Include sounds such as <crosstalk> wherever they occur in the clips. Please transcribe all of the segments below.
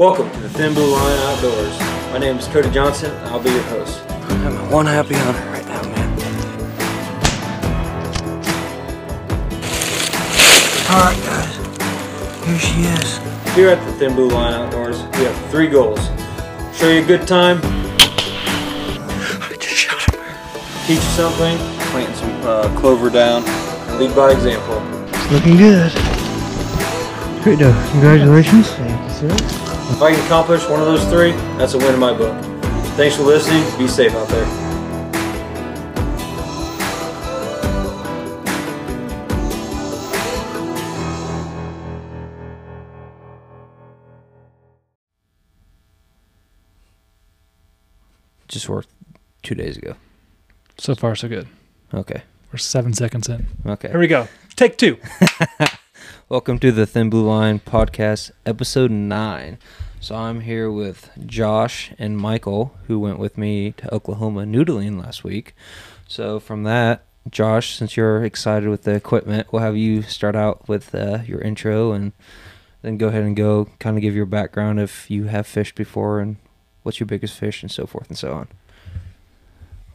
Welcome to the Thin Blue Line Outdoors. My name is Cody Johnson. and I'll be your host. I'm one happy hunter right now, man. Alright, guys. Here she is. Here at the Thin Blue Line Outdoors, we have three goals: show you a good time, I just shot her. teach you something, planting some uh, clover down, and lead by example. It's looking good. Great though. Congratulations. Thank you, sir. If I can accomplish one of those three, that's a win in my book. Thanks for listening. Be safe out there. Just worked two days ago. So far, so good. Okay. We're seven seconds in. Okay. Here we go. Take two. <laughs> Welcome to the Thin Blue Line podcast, episode nine. So I'm here with Josh and Michael, who went with me to Oklahoma noodling last week. So from that, Josh, since you're excited with the equipment, we'll have you start out with uh, your intro and then go ahead and go kind of give your background if you have fished before and what's your biggest fish and so forth and so on.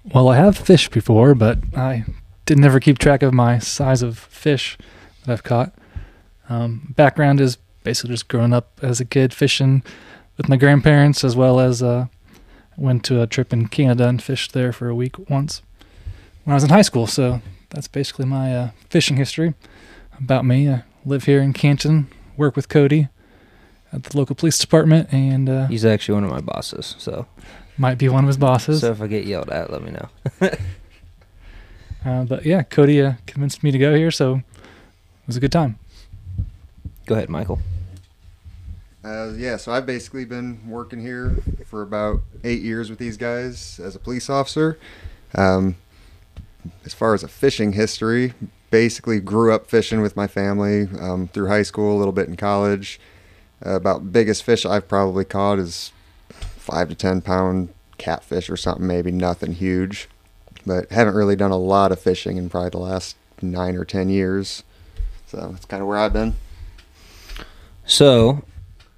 Well, I have fished before, but I did never keep track of my size of fish that I've caught. Um, background is basically just growing up as a kid fishing with my grandparents, as well as uh, went to a trip in Canada and fished there for a week once when I was in high school. So that's basically my uh, fishing history. About me, I live here in Canton, work with Cody at the local police department, and uh, He's actually one of my bosses, so might be one of his bosses. so if I get yelled at, let me know. <laughs> Uh, but yeah, Cody uh, convinced me to go here, so it was a good time. Go ahead, Michael. Uh, yeah, so I've basically been working here for about eight years with these guys as a police officer. Um, as far as a fishing history, basically grew up fishing with my family um, through high school, a little bit in college. Uh, about biggest fish I've probably caught is five to ten pound catfish or something, maybe nothing huge. But haven't really done a lot of fishing in probably the last nine or ten years. So that's kind of where I've been. So,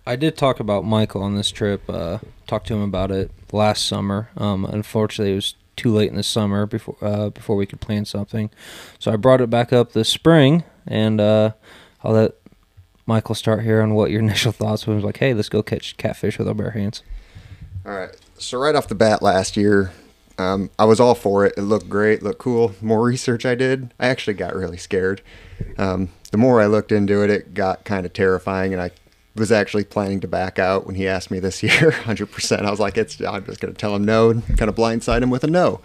I did talk about Michael on this trip. Uh, talked to him about it last summer. Um, unfortunately, it was too late in the summer before uh, before we could plan something. So I brought it back up this spring, and uh, I'll let Michael start here on what your <laughs> initial thoughts was. Like, hey, let's go catch catfish with our bare hands. All right. So right off the bat last year, um, I was all for it. It looked great, looked cool. More research I did, I actually got really scared. Um, the more I looked into it, it got kind of terrifying, and I was actually planning to back out when he asked me this <laughs> year, 100%. I was like, "It's I'm just going to tell him no kind of blindside him with a no."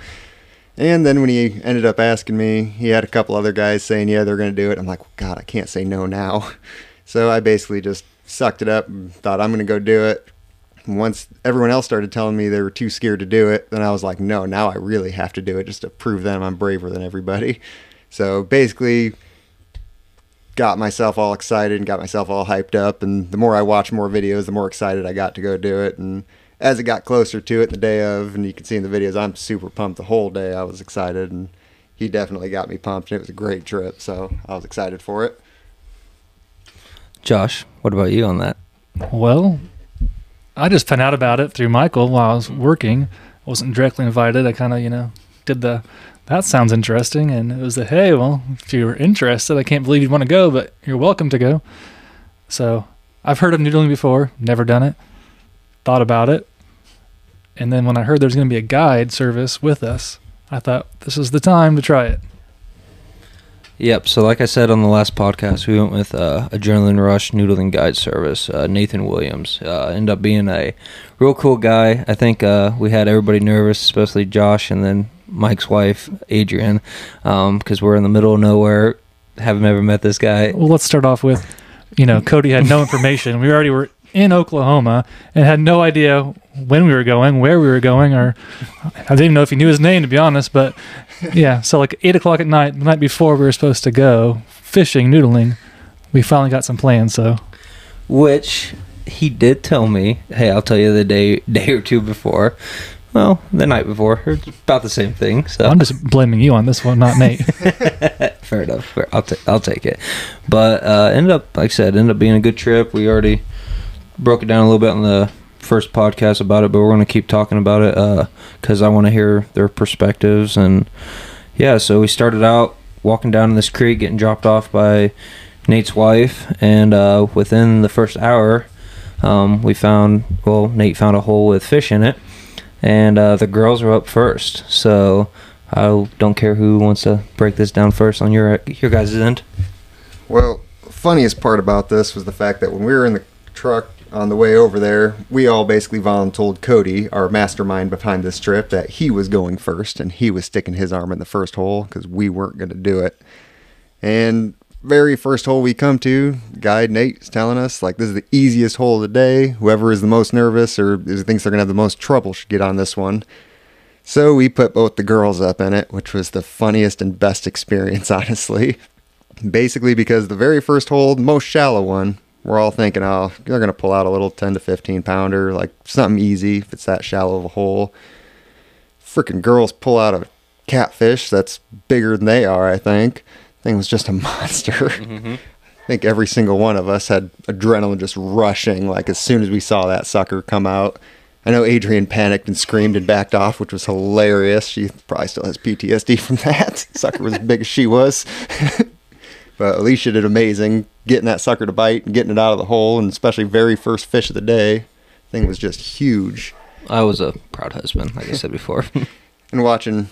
And then when he ended up asking me, he had a couple other guys saying, "Yeah, they're going to do it." I'm like, "God, I can't say no now." <laughs> So I basically just sucked it up and thought I'm going to go do it once everyone else started telling me they were too scared to do it, then I was like, no, now I really have to do it just to prove them I'm braver than everybody. <laughs> So basically, got myself all excited and got myself all hyped up. And the more I watched more videos, the more excited I got to go do it. And as it got closer to it the day of, and you can see in the videos, I'm super pumped the whole day. I was excited, and he definitely got me pumped. And it was a great trip, so I was excited for it. Josh, what about you on that? Well, I just found out about it through Michael while I was working. I wasn't directly invited. I kind of, you know, did the that sounds interesting, and it was the hey, well, if you're interested, I can't believe you'd want to go, but you're welcome to go. So I've heard of noodling before, never done it. Thought about it, and then when I heard there's going to be a guide service with us, I thought this is the time to try it. Yep. So, like I said on the last podcast, we went with uh, Adrenaline Rush Noodling Guide Service. Uh, Nathan Williams uh, ended up being a real cool guy. I think uh, we had everybody nervous, especially Josh and then Mike's wife, Adrian, because we're in the middle of nowhere. Haven't ever met this guy. Well, let's start off with, you know, Cody had no <laughs> information. We already were in Oklahoma and had no idea when we were going, where we were going, or I didn't even know if he knew his name, to be honest. But <laughs> yeah, so like eight o'clock at night, the night before we were supposed to go fishing, noodling, we finally got some plans. So Which he did tell me, hey, I'll tell you the day day or two before. Well, the night before, it's about the same thing. So I'm just blaming you on this one, not Nate. <laughs> fair enough. Fair. I'll take I'll take it. But uh, ended up, like I said, ended up being a good trip. We already broke it down a little bit on the first podcast about it, but we're going to keep talking about it because I want to hear their perspectives. And yeah, so we started out walking down this creek, getting dropped off by Nate's wife, and uh, within the first hour, um, we found well, Nate found a hole with fish in it, and uh, the girls were up first. So I don't care who wants to break this down first on your your guys' end. Well, funniest part about this was the fact that when we were in the truck on the way over there, we all basically voluntold Cody, our mastermind behind this trip, that he was going first and he was sticking his arm in the first hole because we weren't going to do it. And very first hole we come to, guide Nate is telling us like this is the easiest hole of the day. Whoever is the most nervous or thinks they're gonna have the most trouble should get on this one. So we put both the girls up in it, which was the funniest and best <laughs> experience, honestly. Basically, because the very first hole, the most shallow one, we're all thinking, oh, they're gonna pull out a little 10 to 15 pounder, like something easy if it's that shallow of a hole. Freaking girls pull out a catfish that's bigger than they are, I think thing was just a <laughs> monster. Mm-hmm. I think every single one of us had adrenaline just rushing like as soon as we saw that sucker come out. I know Adrian panicked and screamed and backed off, which was hilarious. She probably still has PTSD from <laughs> that. sucker was as big as she was. <laughs> but Alicia did amazing getting that sucker to bite and getting it out of the hole, and especially very first fish of the day. Thing was just huge. I was a proud husband, like I said <laughs> before. and watching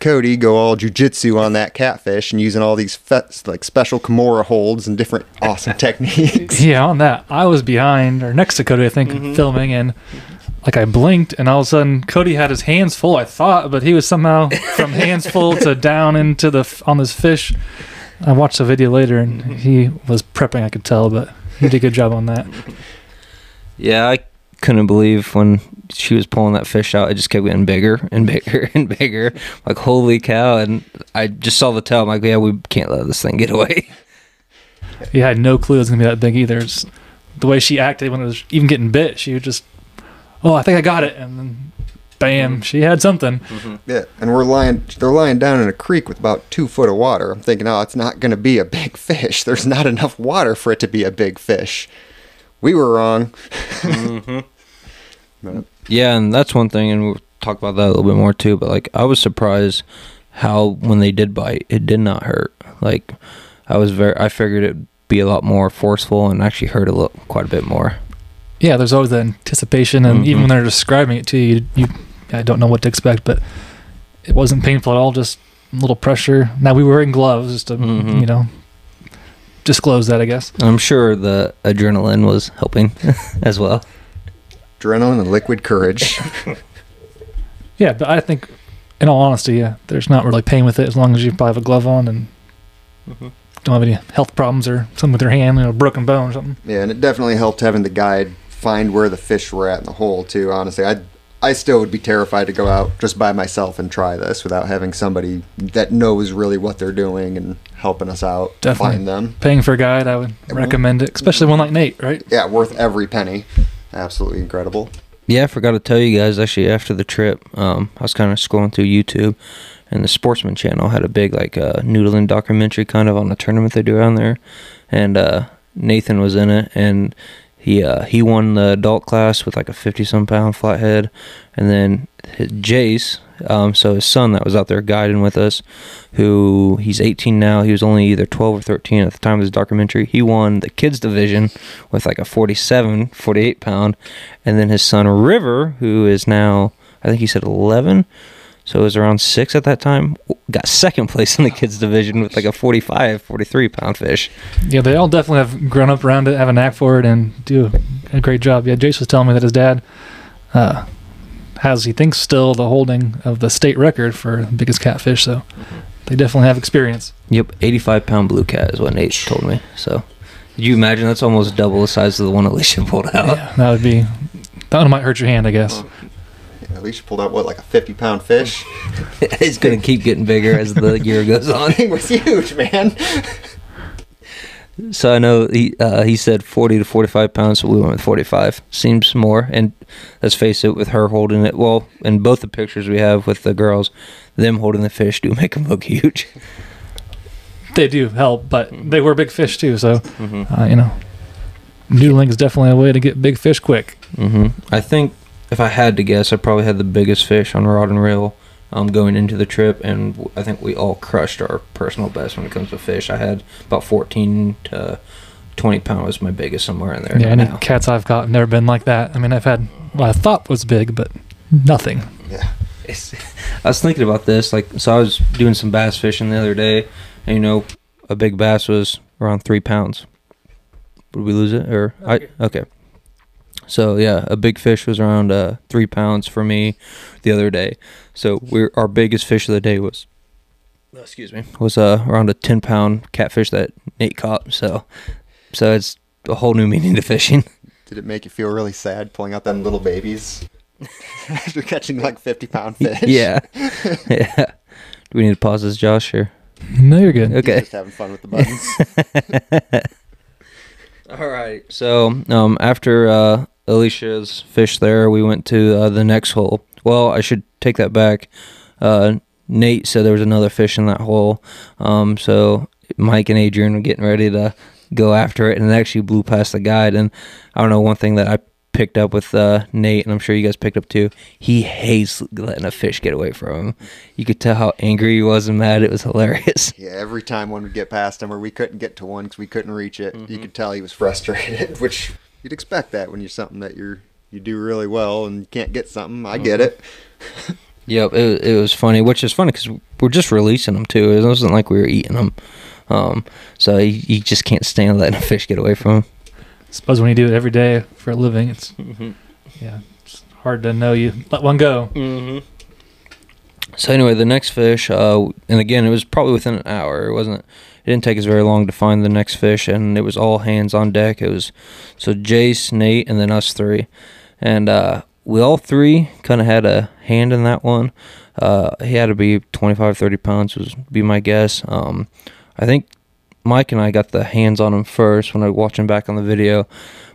Cody go all jujitsu on that catfish and using all these fe- like special Kimura holds and different awesome <laughs> techniques. Yeah, on that, I was behind or next to Cody, I think, mm-hmm. filming, and like I blinked, and all of a sudden Cody had his hands full. I thought, but he was somehow <laughs> from hands full to down into the on this fish. I watched the video later, and he was prepping. I could tell, but he did a good job on that. Yeah, I couldn't believe when she was pulling that fish out. It just kept getting bigger and bigger <laughs> and bigger. Like holy cow! And I just saw the tail. I'm like, yeah, we can't let this thing get away. <laughs> You had no clue it was gonna be that big either. It's the way she acted when it was even getting bit, she would just, oh, I think I got it, and then bam, mm-hmm. she had something. Mm-hmm. Yeah, and we're lying. They're lying down in a creek with about two foot of water. I'm thinking, oh, it's not going to be a big <laughs> fish. There's not enough water for it to be a big fish we were wrong. mm-hmm. <laughs> Yeah, and that's one thing, and we'll talk about that a little bit more too. But like, I was surprised how when they did bite, it did not hurt. Like, I was very, I figured it'd be a lot more forceful and actually hurt a little, quite a bit more. Yeah, there's always that anticipation, and mm-hmm. even when they're describing it to you, you, I don't know what to expect, but it wasn't painful at all. Just a little pressure. Now we were wearing gloves just to, mm-hmm. you know, disclose that, I guess. I'm sure the adrenaline was helping <laughs> as well. Adrenaline and liquid courage. <laughs> yeah, but I think, in all honesty, yeah, there's not really pain with it as long as you probably have a glove on and mm-hmm. don't have any health problems or something with your hand, you know, broken bone or something. Yeah, and it definitely helped having the guide find where the fish were at in the hole too. Honestly, I I still would be terrified to go out just by myself and try this without having somebody that knows really what they're doing and helping us out Definitely. find them. Paying for a guide, I would recommend it, especially one like Nate, right? Yeah, worth every penny. Absolutely incredible. Yeah, I forgot to tell you guys actually after the trip, um, I was kind of scrolling through YouTube and the Sportsman channel had a big like uh, noodling documentary kind of on the tournament they do around there. And uh, Nathan was in it and he uh, he won the adult class with like a fifty some pound flathead, and then Jace, um, so his son that was out there guiding with us, who he's 18 now. He was only either 12 or 13 at the time of his documentary. He won the kids division with like a 47, 48 pound, and then his son River, who is now I think he said 11 so it was around six at that time. Got second place in the kids division with like a 45, 43 pound fish. Yeah, they all definitely have grown up around it, have a knack for it, and do a great job. Yeah, Jace was telling me that his dad uh, has, he thinks, still the holding of the state record for biggest catfish. So they definitely have experience. Yep, 85 pound blue cat is what Nate told me. So could you imagine that's almost double the size of the one Alicia pulled out? Yeah, that would be, that one might hurt your hand, I guess. At least you pulled out what, like a fifty pound fish? <laughs> it's gonna keep getting bigger as the <laughs> year goes on. thing was huge, man. So I know he uh, he said forty to forty five pounds, so we went with forty five. Seems more, and let's face it, with her holding it, well, in both the pictures we have with the girls, them holding the fish do make them look huge. They do help, but they were big fish too, so mm-hmm. uh, you know noodling is definitely a way to get big fish quick. hmm I think if I had to guess, I probably had the biggest fish on rod and reel um, going into the trip, and I think we all crushed our personal best when it comes to fish. I had about 14 to 20 pound was my biggest somewhere in there. Yeah, any now. cats I've caught have never been like that. I mean, I've had what I thought was big, but nothing. Yeah. It's, <laughs> I was thinking about this. Like, so I was doing some bass fishing the other day, and you know, a big bass was around three pounds. Did we lose it or I? Okay. So yeah, a big fish was around uh, three pounds for me the other day. So we're our biggest fish of the day was, excuse me, was uh, around a ten pound catfish that Nate caught. So, so it's a whole new meaning to fishing. <laughs> Did it make you feel really sad pulling out them little babies <laughs> after catching like 50 pound fish? yeah, <laughs> yeah. Do we need to pause this, Josh? Or No, you're good. He's okay. Just having fun with the buttons. All right. So um, after uh, Alicia's fish there, we went to uh, the next hole. Well, I should take that back. Uh, Nate said there was another fish in that hole. Um, so Mike and Adrian were getting ready to go after it, and it actually blew past the guide. And I don't know one thing that I picked up with uh, Nate, and I'm sure you guys picked up too. He hates letting a fish get away from him. You could tell how angry he was and mad. It was hilarious. <laughs> yeah, every time one would get past him or we couldn't get to one because we couldn't reach it, you Mm-hmm. could tell he was frustrated, <laughs> which you'd expect that when you're something that you're you do really well and you can't get something. I get it. <laughs> Yep, it, it was funny, which is funny because we're just releasing them too. It wasn't like we were eating them. Um, so you, you just can't stand letting a fish get away from I suppose when you do it every day for a living, it's yeah, it's hard to know you let one go. Mm-hmm. So anyway, the next fish, uh, and again, it was probably within an hour. It wasn't. It didn't take us very long to find the next fish, and it was all hands on deck. It was so Jace, Nate, and then us three, and uh, we all three kind of had a hand in that one. Uh, he had to be 25, 30 pounds, was be my guess. Um, I think Mike and I got the hands on him first when I was watching back on the video.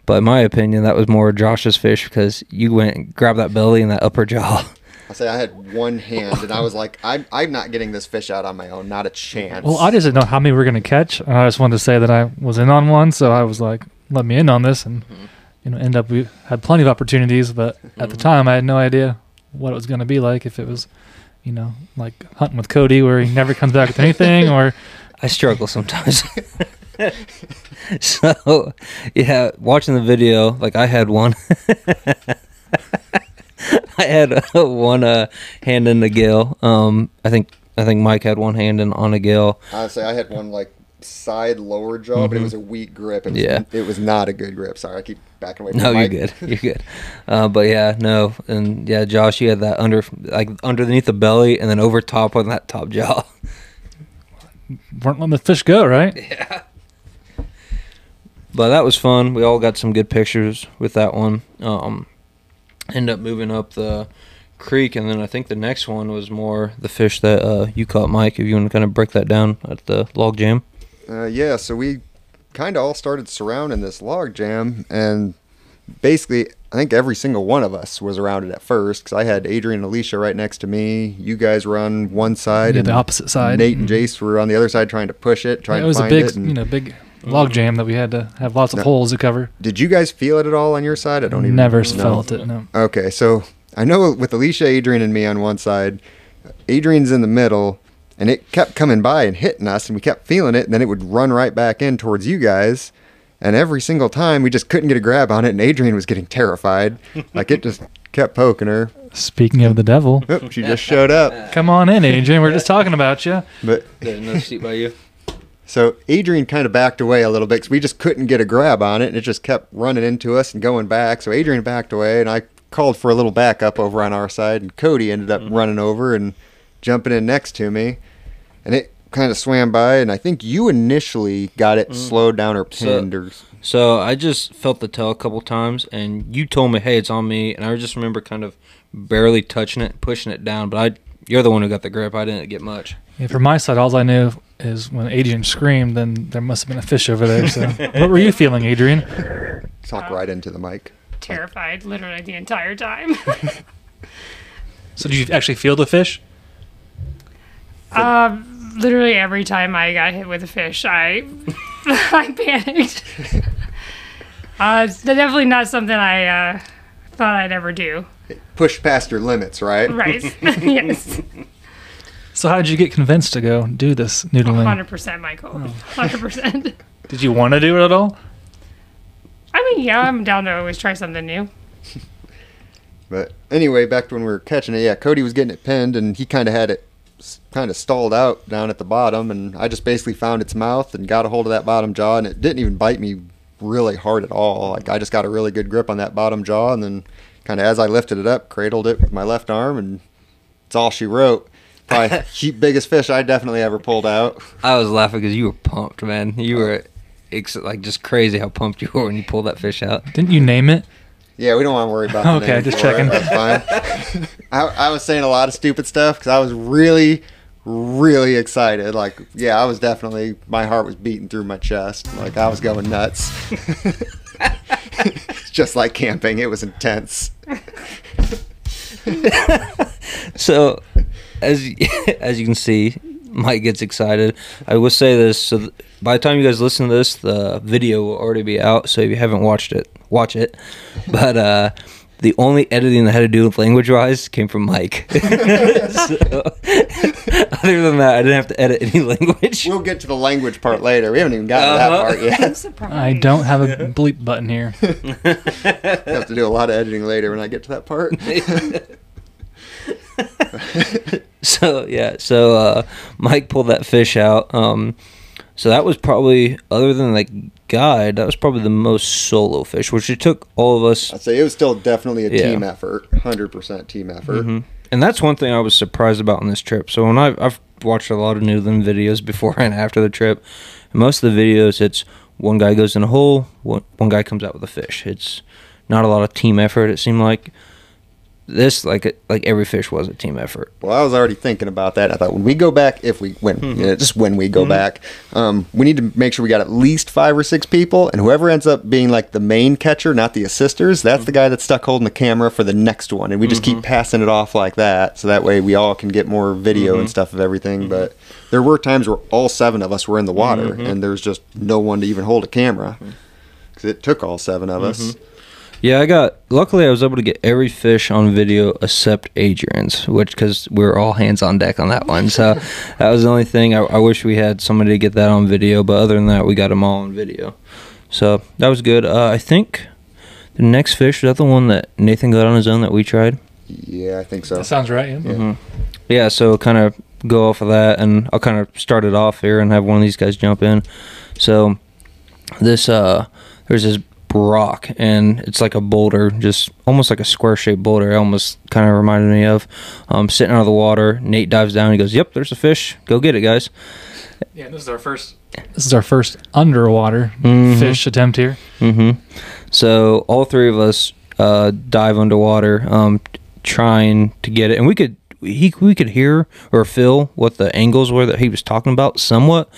But in my opinion, that was more Josh's fish because you went and grabbed that belly and that upper <laughs> jaw. I say I had one hand and I was like, I'm, I'm not getting this fish out on my own, not a chance. Well, I just didn't know how many we were going to catch. And I just wanted to say that I was in on one, so I was like, let me in on this. And, mm-hmm. you know, end up, we had plenty of opportunities, but at the mm-hmm. time, I had no idea what it was going to be like. If it was, you know, like hunting with Cody, where he never comes back with anything, or <laughs> I struggle sometimes. <laughs> so, yeah, watching the video, like I had one. <laughs> <laughs> I had uh, one uh, hand in the gill. Um, I think I think Mike had one hand in on a gill. Honestly, I had one like side lower jaw, but it was a weak grip. It was, Yeah. it was not a good grip. Sorry, I keep backing away. From No, the you're good. <laughs> You're good. Uh, but yeah, no, and yeah, Josh, you had that under like underneath the belly and then over top on that top jaw. <laughs> weren't letting the fish go, right? Yeah. But that was fun. We all got some good pictures with that one. Um, end up moving up the creek, and then I think the next one was more the fish that uh, you caught, Mike. If you want to kind of break that down at the log jam. Uh, yeah, so we kind of all started surrounding this log jam, and basically, I think every single one of us was around it at first because I had Adrian and Alicia right next to me. You guys were on one side, Yeah, and the opposite side. Nate and Mhm. Jace were on the other side trying to push it, trying it was to a find big, it. and- you know, big Mm-hmm. log jam that we had to have lots of No. holes to cover. Did you guys feel it at all on your side? I don't even Never no. felt it. No. Okay, so I know with Alicia, Adrian, and me on one side, Adrian's in the middle, and it kept coming by and hitting us, and we kept feeling it, and then it would run right back in towards you guys. And every single time, we just couldn't get a grab on it, and Adrian was getting terrified. <laughs> like it just kept poking her. Speaking of the devil, Oop, she just showed up. come on in, Adrian. We're just talking about you. But There's another seat by you. <laughs> so Adrian kind of backed away a little bit because we just couldn't get a grab on it, and it just kept running into us and going back. So Adrian backed away, and I called for a little backup over on our side, and Cody ended up mm-hmm. running over and jumping in next to me, and it kind of swam by, and I think you initially got it mm. slowed down or So- pinned or So I just felt the tail a couple times, and you told me, "Hey, it's on me," and I just remember kind of barely touching it, pushing it down. But I, you're the one who got the grip. I didn't get much. Yeah, from my side, all I knew is when Adrian screamed, then there must have been a fish over there. So, <laughs> what were you feeling, Adrian? talk right into the mic. terrified literally the entire time. <laughs> So, did you actually feel the fish? um, literally every time I got hit with a fish, I <laughs> I panicked. Uh, it's definitely not something I uh, thought I'd ever do. Push past your limits, right? Right. yes. So how did you get convinced to go do this noodling? 100% Michael. 100%. <laughs> Did you want to do it at all? I mean, yeah, I'm down to always try something new. <laughs> But anyway, back to when we were catching it, yeah, Cody was getting it pinned, and he kind of had it kind of stalled out down at the bottom, and I just basically found its mouth and got a hold of that bottom jaw, and it didn't even bite me really hard at all. Like I just got a really good grip on that bottom jaw, and then kind of as I lifted it up, cradled it with my left arm, and it's all she wrote. Probably <laughs> biggest fish I definitely ever pulled out. I was laughing because you were pumped, man. You were ex- like just crazy how pumped you were when you pulled that fish out. Didn't you name it? Yeah, we don't want to worry about. the Okay, name just for it. checking. That's fine. I, I was saying a lot of stupid stuff because I was really, really excited. Like, yeah, I was definitely. My heart was beating through my chest. Like I was going nuts. <laughs> just like camping, it was intense. <laughs> So, as <laughs> as you can see, Mike gets excited. I will say this: so th- by the time you guys listen to this, the video will already be out. So if you haven't watched it, watch it. <laughs> But uh, the only editing I had to do with language wise came from Mike. <laughs> so, other than that, I didn't have to edit any language. We'll get to the language part later. We haven't even gotten to Uh-huh. that part yet. I'm surprised. I don't have a bleep button here. I have to do a lot of editing later when I get to that part. <laughs> so yeah, so uh, Mike pulled that fish out. Um, so that was probably, other than like guide, that was probably the most solo fish, which it took all of us. I'd say it was still definitely a Yeah. team effort, hundred percent team effort. Mhm. And that's one thing I was surprised about on this trip. So when I've, I've watched a lot of noodling videos before <laughs> and after the trip, most of the videos it's one guy goes in a hole, one, one guy comes out with a fish. It's not a lot of team effort. It seemed like this, like like every fish was a team effort. Well, I was already thinking about that. I thought when we go back, if we when Mm-hmm. you know, just when we go back, um, we need to make sure we got at least five or six people, and whoever ends up being like the main catcher, not the assisters, that's Mm-hmm. the guy that's stuck holding the camera for the next one, and we just keep passing it off like that, so that way we all can get more video Mm-hmm. and stuff of everything. But there were times where all seven of us were in the water, Mm-hmm. and there's just no one to even hold a camera because it took all seven of us. Yeah, I got. Luckily, I was able to get every fish on video except Adrian's, which because we were all hands on deck on that one. So <laughs> that was the only thing. I, I wish we had somebody to get that on video, but other than that, we got them all on video. So that was good. Uh, I think the next fish was that the one that Nathan got on his own that we tried. Yeah, I think so. That sounds right. Yeah. Mhm. Yeah, so kind of go off of that, and I'll kind of start it off here and have one of these guys jump in. So this uh, there's this rock, and it's like a boulder, just almost like a square shaped boulder. It almost kind of reminded me of um, sitting out of the water. Nate dives down. He goes, "Yep, there's a fish. Go get it, guys." Yeah, this is our first. This is our first underwater Mhm. fish attempt here. hmm So all three of us uh, dive underwater, um, trying to get it, and we could he we could hear or feel what the angles were that he was talking about somewhat,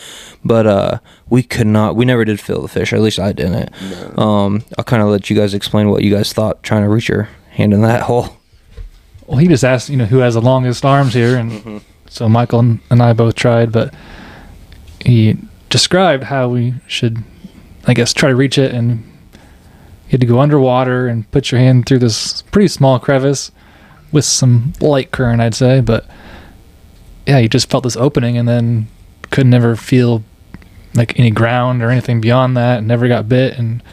but uh, we could not. We never did feel the fish, or at least I didn't. Um, I'll kind of let you guys explain what you guys thought trying to reach your hand in that <laughs> hole. Well, he just asked, you know, who has the longest arms here, and so Michael and and I both tried, but he described how we should, I guess, try to reach it, and you had to go underwater and put your hand through this pretty small crevice with some light current, I'd say, but yeah, you just felt this opening, and then could never feel like any ground or anything beyond that, and never got bit, and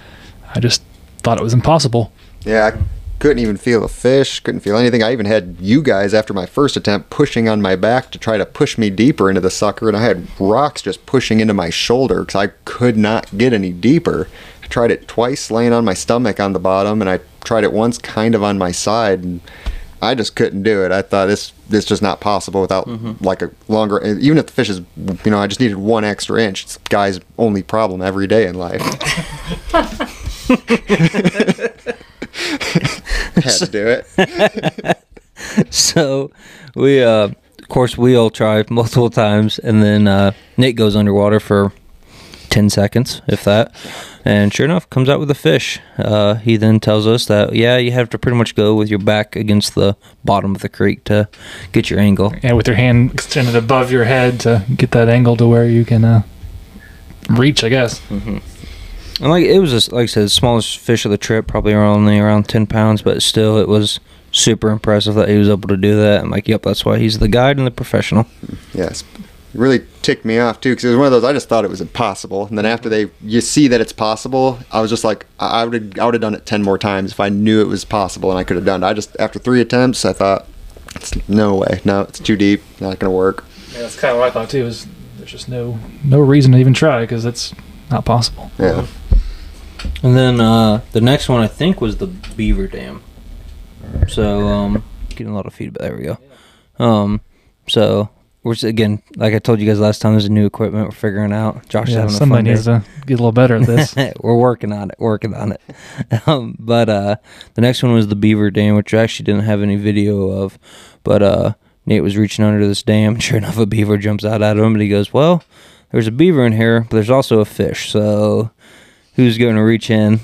I just thought it was impossible. Yeah, I couldn't even feel a fish, couldn't feel anything. I even had you guys after my first attempt pushing on my back to try to push me deeper into the sucker, and I had rocks just pushing into my shoulder because I could not get any deeper. I tried it twice laying on my stomach on the bottom, and I tried it once kind of on my side, and I just couldn't do it. I thought this this just not possible without like a longer. Even if the fish is, you know, I just needed one extra inch. It's guy's only problem every day in life. <laughs> Had to do it. <laughs> so we uh of course we all try multiple times and then uh Nate goes underwater for 10 seconds if that and sure enough comes out with a fish uh he then tells us that yeah you have to pretty much go with your back against the bottom of the creek to get your angle Yeah, with your hand extended above your head to get that angle to where you can uh, reach, I guess. And like it was just like I said, the smallest fish of the trip, probably only around ten pounds, but still it was super impressive that he was able to do that. I'm like, yep, that's why he's the guide and the professional. Yes. It really ticked me off too because it was one of those I just thought it was impossible, and then after they you see that it's possible, I was just like I I would I would have done it ten more times if I knew it was possible and I could have done it. I just after three attempts I thought it's no way, no, it's too deep, not gonna work. Yeah, that's kind of what I thought too. Is there's just no no reason to even try because it's not possible. Yeah, And then uh, the next one I think was the Beaver Dam. So um, getting a lot of feedback. There we go. Um, so we're again, like I told you guys last time, there's a new equipment we're figuring out. Josh Yeah, somebody needs to get a little better at this. <laughs> we're working on it, working on it. <laughs> um, but uh, the next one was the Beaver Dam, which I actually didn't have any video of. But uh, Nate was reaching under this dam. <laughs> Sure enough, a beaver jumps out at him, and he goes, "Well, there's a beaver in here, but there's also a fish. So who's going to reach in?"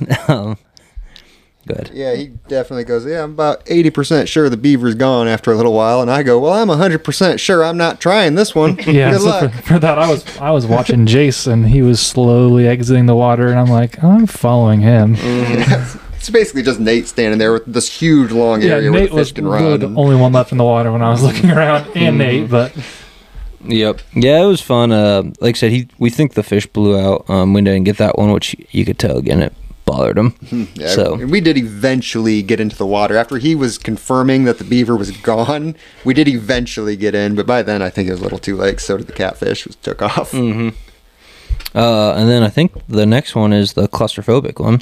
Good. yeah, he definitely goes. Yeah, I'm about eighty percent sure the beaver's gone after a little while, and I go, well, I'm hundred percent sure I'm not trying this one. <laughs> yeah, Good so luck. for, for that I was I was watching Jace and he was slowly exiting the water and I'm like I'm following him. <laughs> It's basically just Nate standing there with this huge long Yeah, area where Nate the was fish can run. the and- only one left in the water when I was looking around, and Nate. But Yep. Yeah, it was fun. Uh, like I said, he we think the fish blew out. Um, we didn't get that one, which you could tell again it bothered him. Yeah, so and we did eventually get into the water after he was confirming that the beaver was gone. We did eventually get in, but by then I think it was a little too late. So did the catfish, was took off. Mm. Uh, and then I think the next one is the claustrophobic one,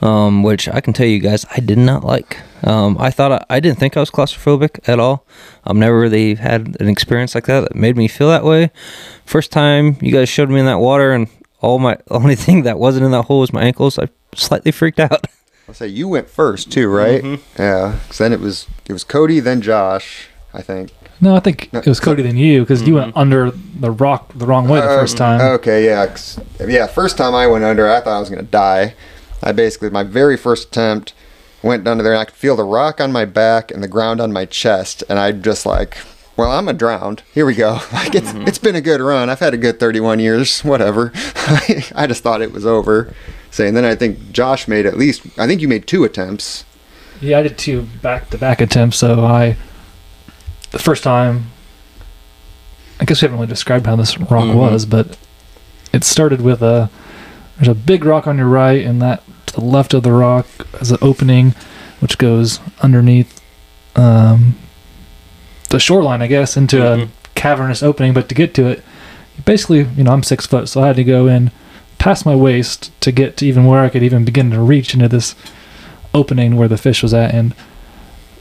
um, which I can tell you guys I did not like. Um, I thought I, I didn't think I was claustrophobic at all. I've never really had an experience like that that made me feel that way. First time you guys showed me in that water, and all my <laughs> only thing that wasn't in that hole was my ankles. I slightly freaked out. <laughs> I'll say you went first too, right? Yeah. Because then it was it was Cody, then Josh, I think. no, I think it was Cody than you because you went under the rock the wrong way the Uh, first time. Okay, yeah, 'cause- yeah. First time I went under, I thought I was gonna die. I basically my very first attempt went under there, and I could feel the rock on my back and the ground on my chest, and I just like, well, I'm a drowned. Here we go. <laughs> Like it's it's been a good run. I've had a good 31 years. <laughs> Whatever. <laughs> I just thought it was over. Saying then I think Josh made at least. I think you made two attempts. Yeah, I did two back to back attempts. So I, the first time, I guess we haven't really described how this rock Mhm. was, but it started with a there's a big rock on your right, and that to the left of the rock is an opening, which goes underneath um, the shoreline, I guess, into Mhm. a cavernous opening. But to get to it, basically, you know, I'm six foot, so I had to go in past my waist to get to even where I could even begin to reach into this opening where the fish was at and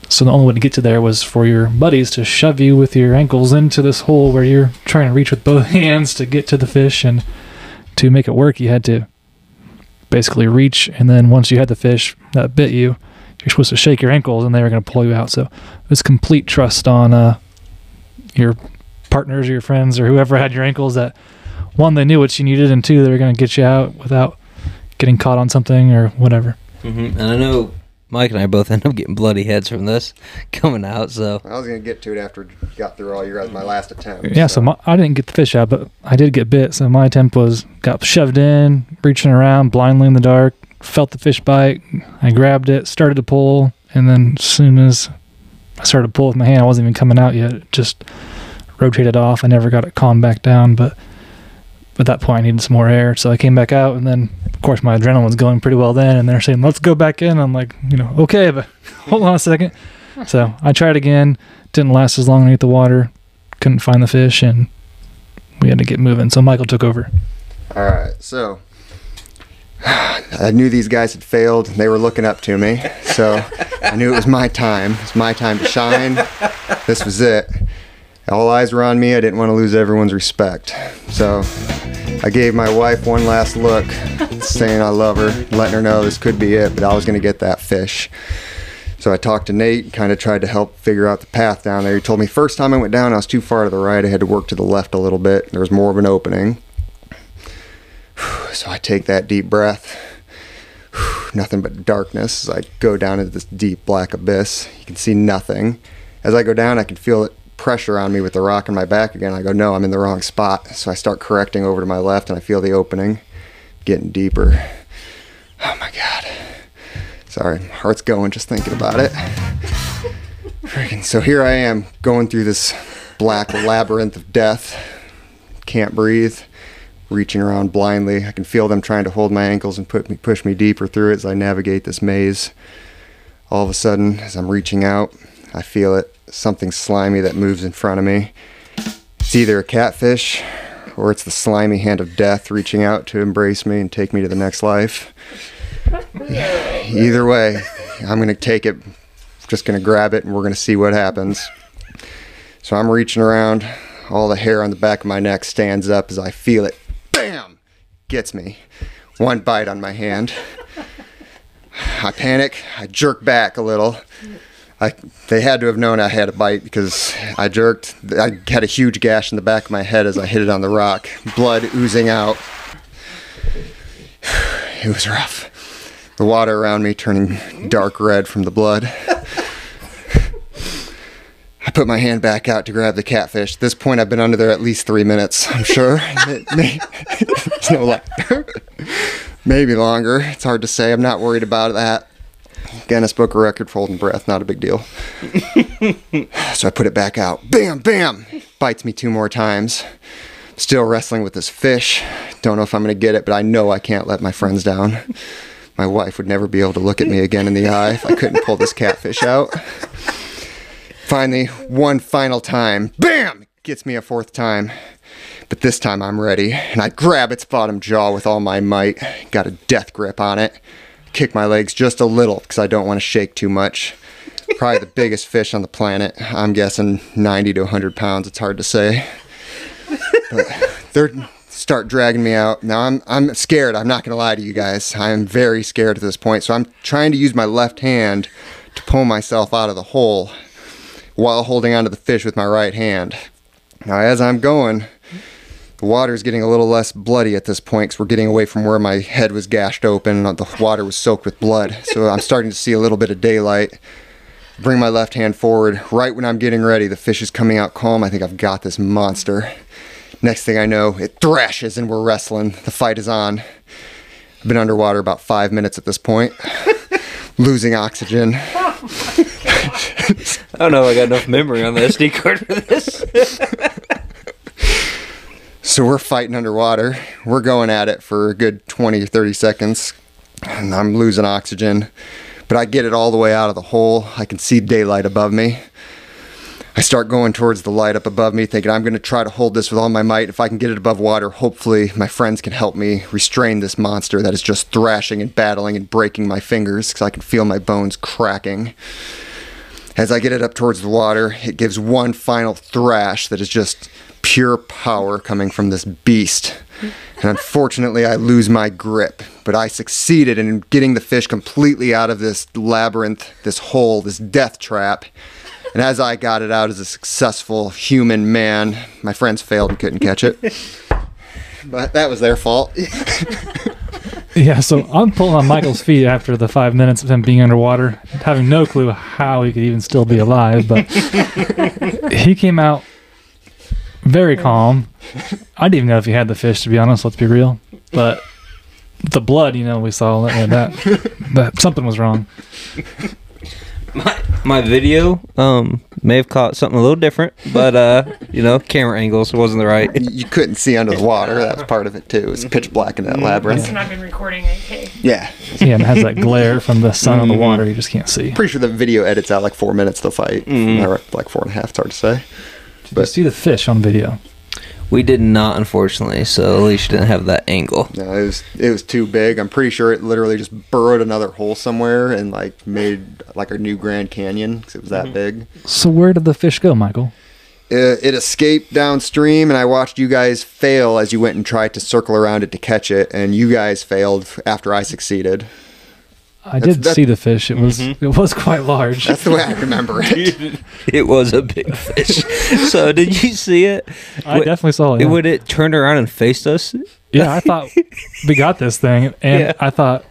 so the only way to get to there was for your buddies to shove you with your ankles into this hole where you're trying to reach with both <laughs> hands to get to the fish and to make it work you had to basically reach and then once you had the fish that bit you you're supposed to shake your ankles and they were going to pull you out so it was complete trust on uh, your partners or your friends or whoever had your ankles that one they knew what you needed and two they were going to get you out without getting caught on something or whatever Mm-hmm. And I know Mike and I both <laughs> end up getting bloody heads from this <laughs> coming out. So I was gonna get to it after we got through all your guys. My last attempt. Yeah, so my, I didn't get the fish out, but I did get bit. So my attempt was got shoved in, reaching around blindly in the dark, felt the fish bite. I grabbed it, started to pull, and then as soon as I started to pull with my hand, I wasn't even coming out yet. It just rotated off. I never got it calmed back down, but at that point I needed some more air. So I came back out, and then of course my adrenaline was going pretty well then. And they're saying, "Let's go back in." I'm like, you know, okay, but <laughs> hold on a second. <laughs> So I tried again. Didn't last as long underneath the water. Couldn't find the fish, and we had to get moving. So Michael took over. All right, so <sighs> I knew these guys had failed. They were looking up to me, so I knew it was my time. It's my time to shine. This was it. All eyes were on me. I didn't want to lose everyone's respect, so I gave my wife one last look, saying I love her, letting her know this could be it, but I was going to get that fish. So I talked to Nate, kind of tried to help figure out the path down there. He told me first time I went down, I was too far to the right. I had to work to the left a little bit. There was more of an opening. So I take that deep breath. Nothing but darkness as I go down into this deep black abyss. You can see nothing. As I go down, I can feel it pressure on me with the rock in my back again. I go, no, I'm in the wrong spot. So I start correcting over to my left and I feel the opening. getting deeper. Oh my god. Sorry, heart's going just thinking about it. Freaking, so here I am going through this black labyrinth of death. Can't breathe. Reaching around blindly. I can feel them trying to hold my ankles and put me, push me deeper through it as I navigate this maze. All of a sudden, as I'm reaching out, I feel it. Something slimy that moves in front of me. It's either a catfish or it's the slimy hand of death reaching out to embrace me and take me to the next life. Either way, I'm going to take it, just going to grab it, and we're going to see what happens. So I'm reaching around. All the hair on the back of my neck stands up as I feel it. Bam! Gets me. One bite on my hand. I panic. I jerk back a little. I, they had to have known I had a bite because I jerked. I had a huge gash in the back of my head as I hit it on the rock, blood oozing out. <sighs> It was rough. The water around me turning dark red from the blood. I put my hand back out to grab the catfish. At this point, I've been under there at least three minutes, I'm sure. <laughs> <laughs> No like, maybe longer. It's hard to say. I'm not worried about that. Guinness Book of Record for holding breath, not a big deal. <laughs> so I put it back out. Bam, bam! Bites me two more times. Still wrestling with this fish. Don't know if I'm going to get it, but I know I can't let my friends down. My wife would never be able to look at me again in the eye if I couldn't pull this catfish out. Finally, one final time. Bam! Gets me a fourth time. But this time I'm ready, and I grab its bottom jaw with all my might. Got a death grip on it. Kick my legs just a little because I don't want to shake too much. Probably the biggest fish on the planet. I'm guessing 90 to 100 pounds. It's hard to say. But they're start dragging me out. Now I'm I'm scared. I'm not gonna lie to you guys. I am very scared at this point. So I'm trying to use my left hand to pull myself out of the hole while holding onto the fish with my right hand. Now as I'm going, the water is getting a little less bloody at this point because we're getting away from where my head was gashed open and the water was soaked with blood. So I'm starting to see a little bit of daylight. Bring my left hand forward. Right when I'm getting ready, the fish is coming out calm. I think I've got this monster. Next thing I know, it thrashes and we're wrestling. The fight is on. I've been underwater about five minutes at this point, <laughs> losing oxygen. Oh <laughs> I don't know if I got enough memory on the SD card for this. So we're fighting underwater. We're going at it for a good 20 or 30 seconds. And I'm losing oxygen. But I get it all the way out of the hole. I can see daylight above me. I start going towards the light up above me, thinking I'm going to try to hold this with all my might. If I can get it above water, hopefully my friends can help me restrain this monster that is just thrashing and battling and breaking my fingers because I can feel my bones cracking. As I get it up towards the water, it gives one final thrash that is just pure power coming from this beast. And unfortunately, I lose my grip, but I succeeded in getting the fish completely out of this labyrinth, this hole, this death trap. And as I got it out as a successful human man, my friends failed and couldn't catch it. But that was their fault. <laughs> Yeah, so I'm pulling on Michael's feet after the five minutes of him being underwater, having no clue how he could even still be alive. But <laughs> he came out very calm. I didn't even know if he had the fish, to be honest. Let's be real. But the blood, you know, we saw that that, that something was wrong. my my video um may have caught something a little different, but uh you know camera angles wasn't the right. You couldn't see under the water. That's part of it too. It's pitch black in that labyrinth. And I've been recording it. Hey. Yeah. Yeah, and it has that glare from the sun on the water. You just can't see. Pretty sure the video edits out like four minutes to fight. Mhm. Or like four and a half. It's hard to say. Did you see the fish on video? We did not, unfortunately. So Alicia didn't have that angle. No, it was it was too big. I'm pretty sure it literally just burrowed another hole somewhere and like made like a new Grand Canyon because it was that mm-hmm. big. So where did the fish go, Michael? It, it escaped downstream, and I watched you guys fail as you went and tried to circle around it to catch it, and you guys failed after I succeeded. I That's- did that- see the fish. It was it was quite large. That's the way I remember it. <laughs> It was a big fish. <laughs> so did you see it? I Wh- definitely saw it. It yeah. would it turned around and faced us. Yeah, I thought we got this thing, and Yeah. I thought,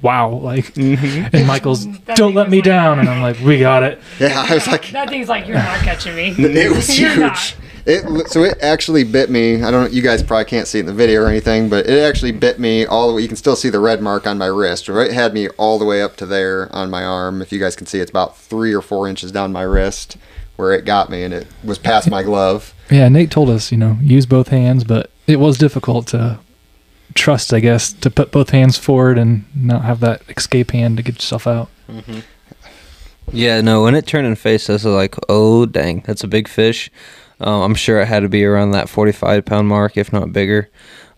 wow, like, Mm-hmm. and Michael's, don't let me like- down, and I'm like, we got it. Yeah, I was like, That thing's like, you're not catching me. <laughs> it was You're huge. Not. It so it actually bit me. I don't. You guys probably can't see it in the video or anything, but it actually bit me all the way. You can still see the red mark on my wrist. It had me all the way up to there on my arm. If you guys can see, it's about three or four inches down my wrist where it got me, and it was past my glove. Yeah, Nate told us, you know, use both hands, but it was difficult to trust, I guess, to put both hands forward and not have that escape hand to get yourself out. Mm-hmm. Yeah, no, when it turned and faced us, I was like, oh, dang, that's a big fish. Um, I'm sure it had to be around that 45 pound mark, if not bigger.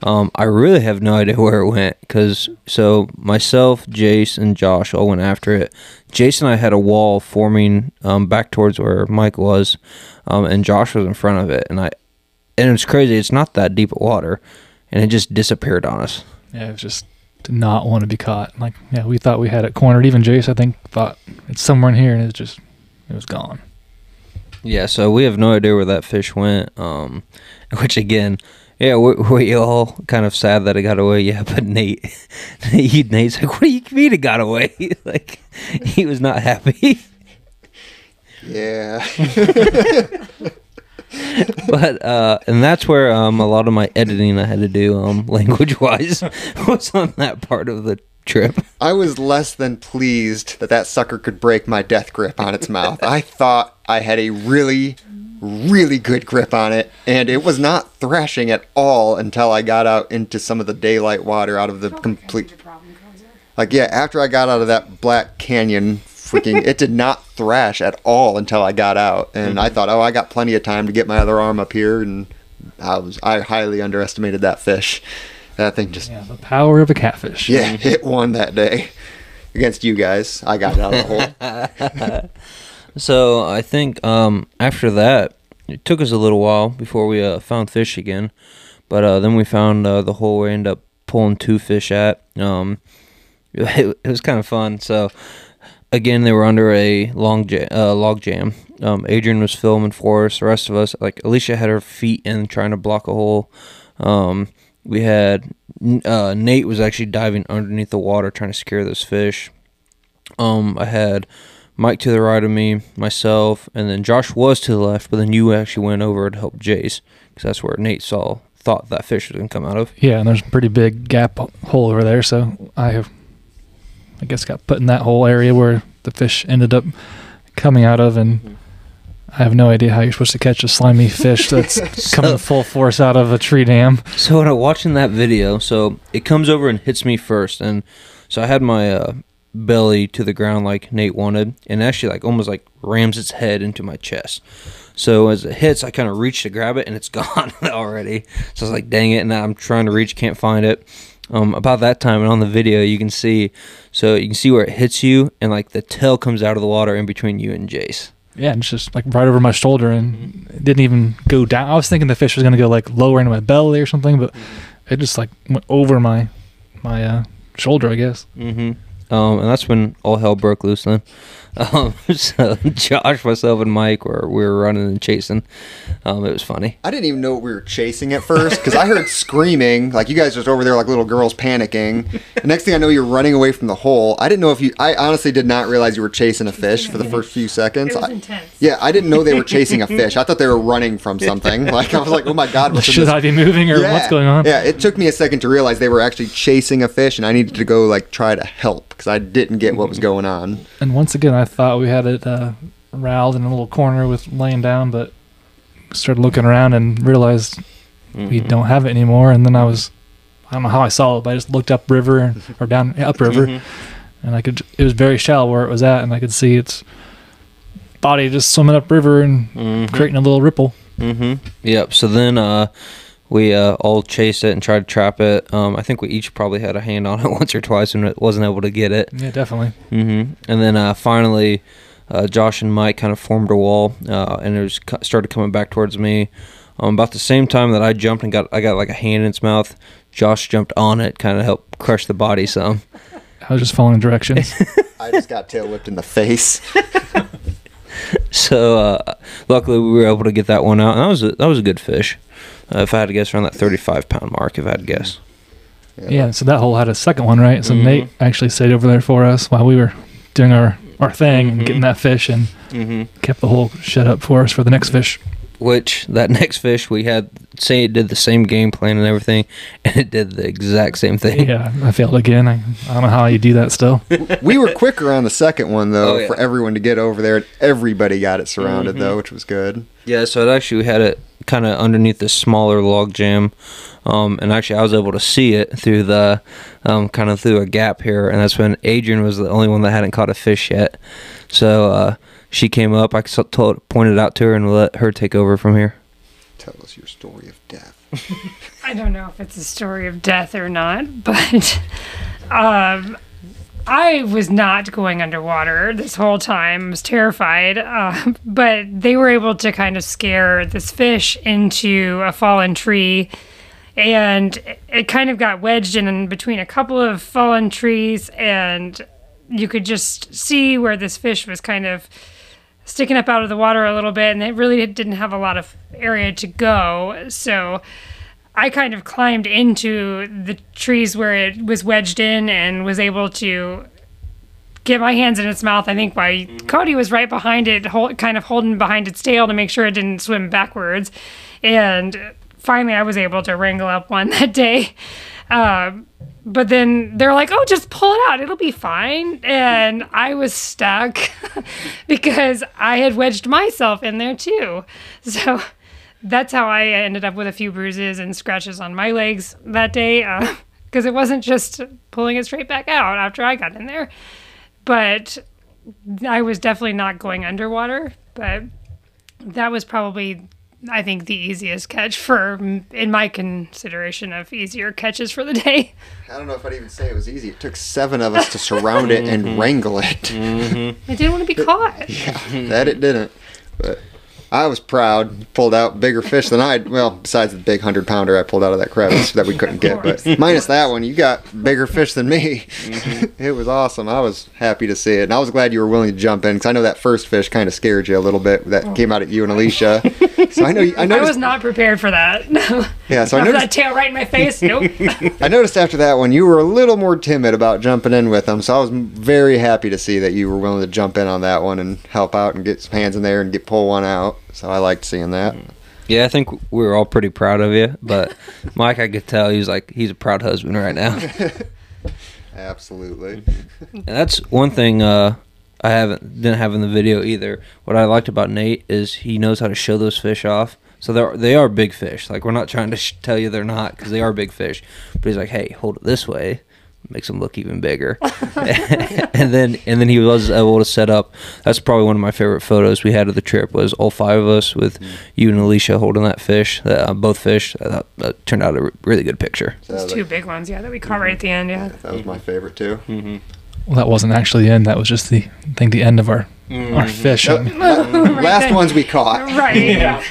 Um, I really have no <laughs> idea where it went because so myself, Jace, and Josh all went after it. Jace and I had a wall forming um, back towards where Mike was, um, and Josh was in front of it. And I, and it's crazy. It's not that deep of water, and it just disappeared on us. Yeah, it was just did not want to be caught. Like, yeah, we thought we had it cornered. Even Jace, I think, thought it's somewhere in here, and it's just, it was gone. Yeah, so we have no idea where that fish went. Um, <laughs> which again, yeah, we, <laughs> we all kind of sad that it got away. Yeah, <laughs> but Nate, Nate Nate's like, "What do you mean it got away?" like he was not happy. Yeah. but uh, and that's where um a lot of my editing I had to do um language wise was on that part of the trip. <laughs> I was less than pleased that that sucker could break my death grip on its mouth. I thought I had a really, really good grip on it, and it was not thrashing at all until I got out into some of the daylight water out of the complete. Like, yeah, after I got out of that black canyon, freaking, it did not thrash at all until I got out. And I mm-hmm. thought, oh, I got plenty of time to get my other arm up here, and I was, I highly underestimated that fish. That thing just Yeah, the power of a catfish. yeah, <laughs> it won that day against you guys. I got it out of the hole. <laughs> So I think um after that it took us a little while before we uh, found fish again, but uh, then we found uh, the hole we ended up pulling two fish at. Um, <laughs> it, it was kind of fun. So again, they were under a long ja- uh, log jam. Um, Adrian was filming for us. The rest of us, like Alicia, had her feet in trying to block a hole. Um, we had uh, Nate was actually diving underneath the water trying to scare those fish. Um, I had Mike to the right of me, myself, and then Josh was to the left, but then you actually went over to help Jace because that's where Nate saw thought that fish was gonna come out of. Yeah, and there's a pretty big gap hole over there, so I have, I guess, got put in that whole area where the fish ended up coming out of, and I have no idea how you're supposed to catch a slimy fish that's <laughs> coming full force out of a tree dam. So when I'm watching that video, so it comes over and hits me first, and so I had my uh, belly to the ground like Nate wanted, and actually like almost like rams its head into my chest. So as it hits, I kind of reach to grab it, and it's <laughs> gone already. So I was like, "Dang it!" And I'm trying to reach, can't find it. Um, about that time, and on the video, you can see, so you can see where it hits you, and like the tail comes out of the water in between you and Jace. Yeah, and it's just like right over my shoulder, and it didn't even go down. I was thinking the fish was gonna go like lower into my belly or something, but it just like went over my my uh, shoulder, I guess. Mm-hmm. Um, and that's when all hell broke loose then. Um, <laughs> so Josh, myself, and Mike were we were running and chasing. Um, it was funny. I didn't even know we were chasing at first because I heard screaming, like you guys just over there like little girls panicking. The next thing I know, you're running away from the hole. I didn't know if you. I honestly did not realize you were chasing a fish for the first few seconds. It was I- intense. yeah, I didn't know they were chasing a <laughs> fish. I thought they were running from something. <laughs> Like I was like, oh my god, what's Should this I be moving or yeah. what's going on? Yeah, it took me a second to realize they were actually chasing a fish, and I needed to go like try to help because I didn't get what was going on. And once again, I thought we had it uh, riled in a little corner with laying down, but started looking around and realized we Mhm. don't have it anymore. And then I was, I don't know how I saw it, but I just looked up river <laughs> or down yeah, upriver, Mhm. and I could. It was very shallow where it was at, and I could see its body just swimming up river and Mhm. creating a little ripple. Mm-hmm. Yep. So then uh, we uh, all chased it and tried to trap it. Um, I think we each probably had a hand on it <laughs> once or twice and it wasn't able to get it. Yeah, definitely. Mm-hmm. And then uh, finally, uh, Josh and Mike kind of formed a wall, uh, and it was co- started coming back towards me. Um, about the same time that I jumped and got, I got like a hand in its mouth. Josh jumped on it, kind of helped crush the body some. I was just following directions. <laughs> I just got tail whipped in the face. <laughs> So uh, luckily we were able to get that one out, and that was a, that was a good fish. Uh, if I had to guess, around that thirty-five pound mark. If I had to guess. yeah, so that hole had a second one, right? So Mhm. Nate actually stayed over there for us while we were doing our, our thing and Mhm. getting that fish and Mm-hmm. kept the hole shut up for us for the next fish. Which that <laughs> next fish we had say it did the same game plan and everything, <laughs> and it did the exact same thing. Yeah, I failed again. I, I don't know how you do that still. <laughs> we were quicker on the second one though Oh, yeah. for everyone to get over there. and Everybody got it surrounded though, which was good. Yeah, so it actually had it kind of underneath this smaller log jam, um, and actually I was able to see it through the um, kind of through a gap here, and that's when Adrian was the only one that hadn't caught a fish yet. So uh, she came up, I told, pointed out to her, and let her take over from here. Tell us your story of death. <laughs> I don't know if it's a story of death or not, <laughs> but um, I was not going underwater this whole time. I was terrified. <laughs> Uh, but they were able to kind of scare this fish into a fallen tree. And it- it kind of got wedged in between a couple of fallen trees. And you could just see where this fish was kind of sticking up out of the water a little bit. And it really didn't have a lot of area to go. So. I kind of climbed into the trees where it was wedged in and was able to get my hands in its mouth. I think why Cody was right behind it, hold, kind of holding behind its tail to make sure it didn't swim backwards. And finally, I was able to wrangle up one <laughs> that day. Um, but then they're like, "Oh, just pull it out; it'll be fine." And I was stuck <laughs> because I had wedged myself in there too. So that's how I ended up with a few bruises and scratches on my legs that day uh, <laughs> because it wasn't just pulling it straight back out after I got in there. But I was definitely not going underwater. But that was probably, I think, the easiest catch for, in my consideration of easier catches for the day. I don't know if I'd even say it was easy. It took seven of us to surround it and mm-hmm. wrangle it. Mm-hmm. I didn't want to be caught. <laughs> Yeah, that it didn't. But I was proud. Pulled out bigger fish than I. Well, besides the big hundred pounder I pulled out of that crevice that we couldn't get, but <laughs> minus that one, you got bigger fish than me. <laughs> it was awesome. I was happy to see it, and I was glad you were willing to jump in because I know that first fish kind of scared you a little bit. That came out at you and Alicia. So I know. I <laughs> I noticed. was not prepared for that. No. yeah. So I After that tail right in my face. Nope. I noticed after that one you were a little more timid about jumping in with them. So I was very happy to see that you were willing to jump in on that one and help out and get some hands in there and get pull one out. So I liked seeing that. Yeah, I think we were all pretty proud of you, but <laughs> Mike, I could tell he was like he's a proud husband right now. <laughs> Absolutely. And that's one thing uh, I haven't didn't have in the video either. What I liked about Nate is he knows how to show those fish off. So they are they are big fish. Like we're not trying to sh- tell you they're not because they are big fish. But he's like, hey, hold it this way, makes them look even bigger. <laughs> <laughs> and then and then he was able to set up. That's probably one of my favorite photos we had of the trip. Was all five of us with mm. you and Alicia holding that fish, uh, both fish. I thought that turned out a re- really good picture. Those two big ones, yeah, that we caught right at the end, yeah. that was my favorite too. Mm-hmm. Well, that wasn't actually the end. That was just the I think the end of our our mm-hmm. fish. <laughs> I mean, Last then. ones we caught. Right. yeah.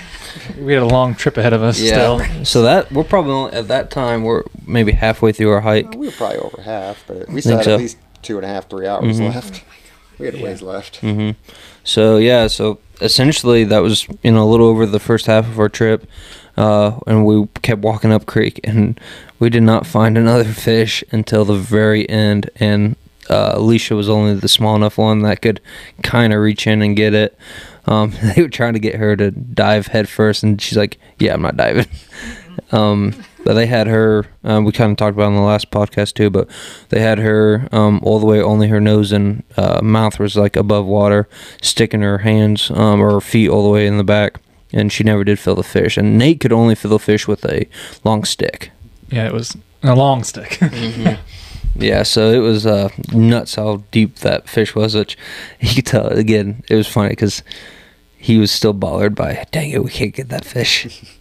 We had a long trip ahead of us still. So that we're probably at that time we're maybe halfway through our hike. We were probably over half, but we Think still had so. at least two and a half, three hours Mhm. left. We had a ways left. hmm So yeah, so essentially that was you know a little over the first half of our trip, uh, and we kept walking up creek, and we did not find <laughs> another fish until the very end, and uh, Alicia was only the small enough one that could kind of reach in and get it. Um, <laughs> they were trying to get her to dive head first, and she's like, "Yeah, I'm not diving." <laughs> um, but they had her. Uh, we kind of talked about it on the last podcast too, but they had her um, all the way. Only her nose and uh, mouth was like above water, sticking her hands um, or her feet all the way in the back, and she never did feel the fish. And Nate could only feel the fish with a long stick. Yeah, it was a long stick. <laughs> Yeah, so it was uh, nuts how deep that fish was. Which <laughs> you could tell again. It was funny because he was still bothered by, dang it, we can't get that fish. <laughs>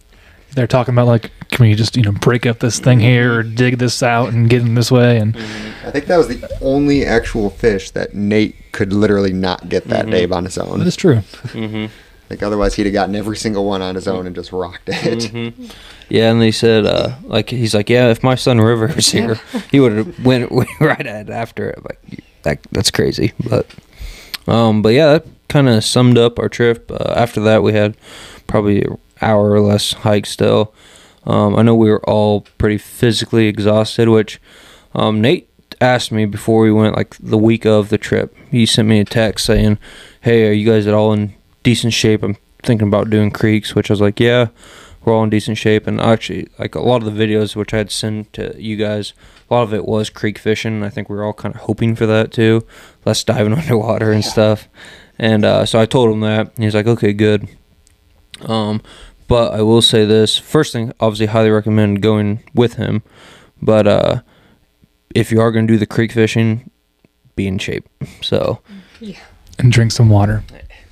They're talking about like, can we just you know break up this thing here or dig this out and get in this way? And I think that was the only actual fish that Nate could literally not get that day on his own. that is true. mm-hmm. Like otherwise, he'd have gotten every single one on his own and just rocked it. Mm-hmm. <laughs> Yeah, and they said, uh, like, he's like, yeah, if my son River was here, he would have went, <laughs> went right at after it. Like, that, that's crazy. But, um, but yeah, that kind of summed up our trip. Uh, after that, we had probably an hour or less hike still. Um, I know we were all pretty physically exhausted, which um, Nate asked me before we went, like the week of the trip. He sent me a text saying, "Hey, are you guys at all in decent shape? I'm thinking about doing creeks, which I was like, yeah, we're all in decent shape. And actually, like a lot of the videos which I had sent to you guys, a lot of it was creek fishing. And I think we were all kind of hoping for that too, less diving <laughs> underwater and stuff. And uh, so I told him that. And he's like, okay, good. Um, but I will say this: first thing, obviously, highly recommend going with him. But uh, if you are going to do the creek fishing, be in shape. So yeah. And drink some water.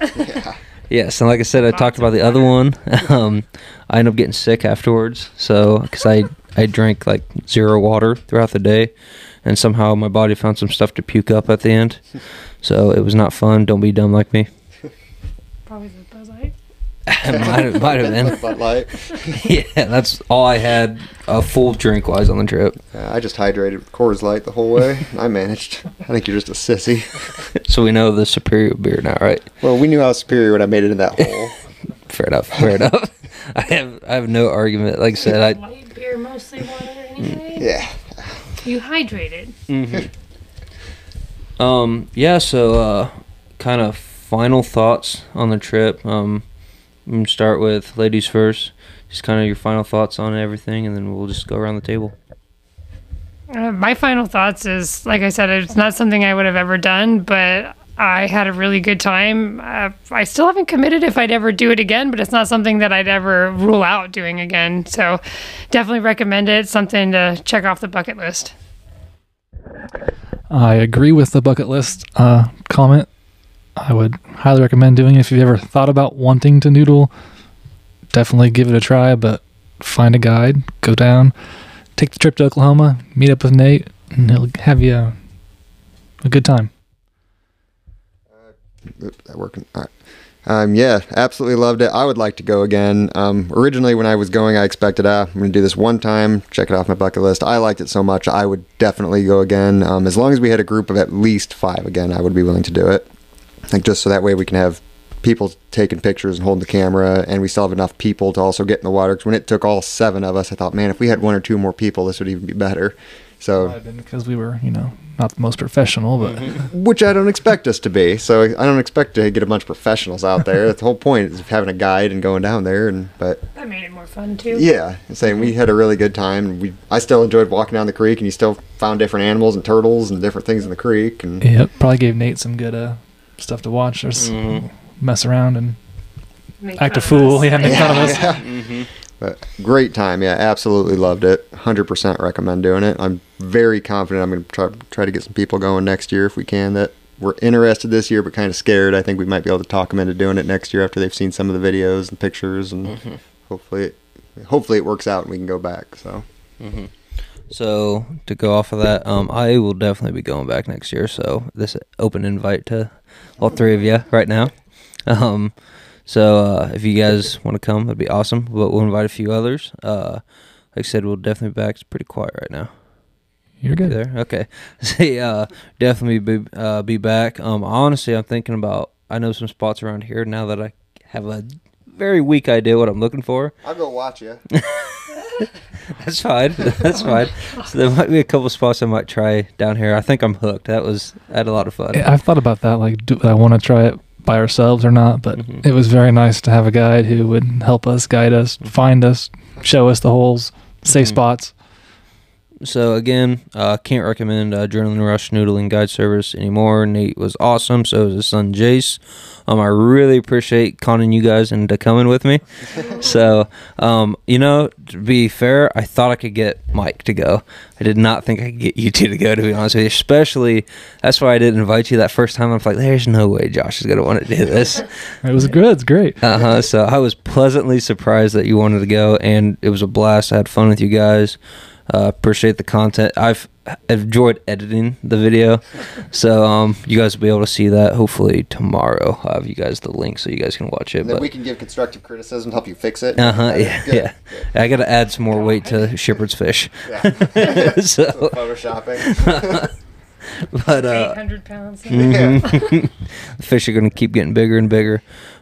<laughs> yes, and like I said, I talked about the other one. <laughs> Um, I ended up getting sick afterwards. So because I I drank like zero water throughout the day, and somehow my body found some stuff to puke up at the end. <laughs> So it was not fun. Don't be dumb like me. Probably the Buzz Light. <laughs> might have, might have been. <laughs> Bud Light. <laughs> yeah, that's all I had a full drink wise on the trip. Uh, I just hydrated with Coors Light the whole way. I managed. I think you're just a sissy. So we know the superior beer now, right? Well, we knew I was superior when I made it in that hole. Fair enough. Fair enough. I have I have no argument. Like I said, I Light beer, mostly water anyway. Yeah. You hydrated. um yeah. So uh, kind of final thoughts on the trip. Um, we can start with ladies first. Just kind of your final thoughts on everything, and then we'll just go around the table. Uh, my final thoughts is, like I said, it's not something I would have ever done, but I had a really good time. Uh, I still haven't committed if I'd ever do it again, but it's not something that I'd ever rule out doing again. So definitely recommend it. Something to check off the bucket list. I agree with the bucket list uh, comment. I would highly recommend doing it if you've ever thought about wanting to noodle. Definitely give it a try, but find a guide, go down, take the trip to Oklahoma, meet up with Nate, and he'll have you a, a good time. Oop, that working? All right. Um, yeah, absolutely loved it. I would like to go again. Um, originally, when I was going, I expected, ah, I'm going to do this one time, check it off my bucket list. I liked it so much, I would definitely go again. Um, as long as we had a group of at least five again, I would be willing to do it. Like just so that way we can have people taking pictures and holding the camera, and we still have enough people to also get in the water. Because when it took all seven of us, I thought, man, if we had one or two more people, this would even be better. So Because we were, you know, not the most professional, but <laughs> which I don't expect us to be. So I don't expect to get a bunch of professionals out there. That's the whole point is having a guide and going down there. And but That made it more fun too. yeah, saying we had a really good time. And we I still enjoyed walking down the creek, and you still found different animals and turtles and different things in the creek. And yeah, probably gave Nate some good uh, stuff to watch. Just mm-hmm. mess around and Make act a fool. us. Yeah, make fun of us. Yeah. <laughs> Mm-hmm. But great time, yeah, absolutely loved it. Hundred percent recommend doing it. I'm very confident. I'm going to try try to get some people going next year if we can. That were interested this year, but kind of scared. I think we might be able to talk them into doing it next year after they've seen some of the videos and pictures, and mm-hmm. hopefully, it, hopefully it works out and we can go back. So So to go off of that, um, I will definitely be going back next year. So this open invite to all three of you right now. Um, so uh, if you guys want to come, that'd be awesome. But we'll invite a few others. Uh, like I said, we'll definitely be back. It's pretty quiet right now. You're good. there? Okay. <laughs> See, uh, definitely be uh, be back. Um, honestly, I'm thinking about. I know some spots around here now that I have a very weak idea what I'm looking for. I'll go watch you. <laughs> <laughs> <laughs> That's fine. <laughs> That's fine. So there might be a couple spots I might try down here. I think I'm hooked. That was I had a lot of fun. Yeah, I've thought about that. Like, do I want to try it by ourselves or not? But Mhm. it was very nice to have a guide who would help us, guide us, find us, show us the holes, safe Mhm. spots. So again, uh, can't recommend uh, Adrenaline Rush Noodling Guide Service anymore. Nate was awesome. So was his son Jace. Um, I really appreciate conning you guys into coming with me. <laughs> so, um, you know, to be fair, I thought I could get Mike to go. I did not think I could get you two to go. To be honest with you, especially that's why I didn't invite you that first time. I'm like, there's no way Josh is gonna want to do this. <laughs> It was good. It's great. Uh huh. So I was pleasantly surprised that you wanted to go, and it was a blast. I had fun with you guys. Uh, appreciate the content. I've enjoyed editing the video, so um, you guys will be able to see that hopefully tomorrow. I'll have you guys the link so you guys can watch it. And then But we can give constructive criticism, help you fix it. uh huh. Yeah, good, yeah. I got to add some more weight to Shepherd's fish. good. <laughs> Yeah. so, <laughs> Photoshopping. <laughs> but uh, 800 pounds. Mhm. the fish are going to keep getting bigger and bigger.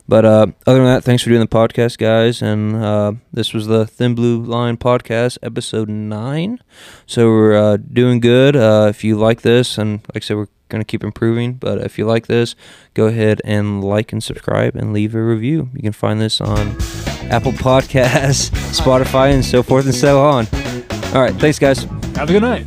But uh, other than that, thanks for doing the podcast, guys. And uh, this was the Thin Blue Line podcast, episode nine. So we're uh, doing good. Uh, if you like this, and like I said, we're going to keep improving. But if you like this, go ahead and like and subscribe and leave a review. You can find this on Apple Podcasts, <laughs> Spotify, and so forth and so on. All right, thanks, guys. Have a good night.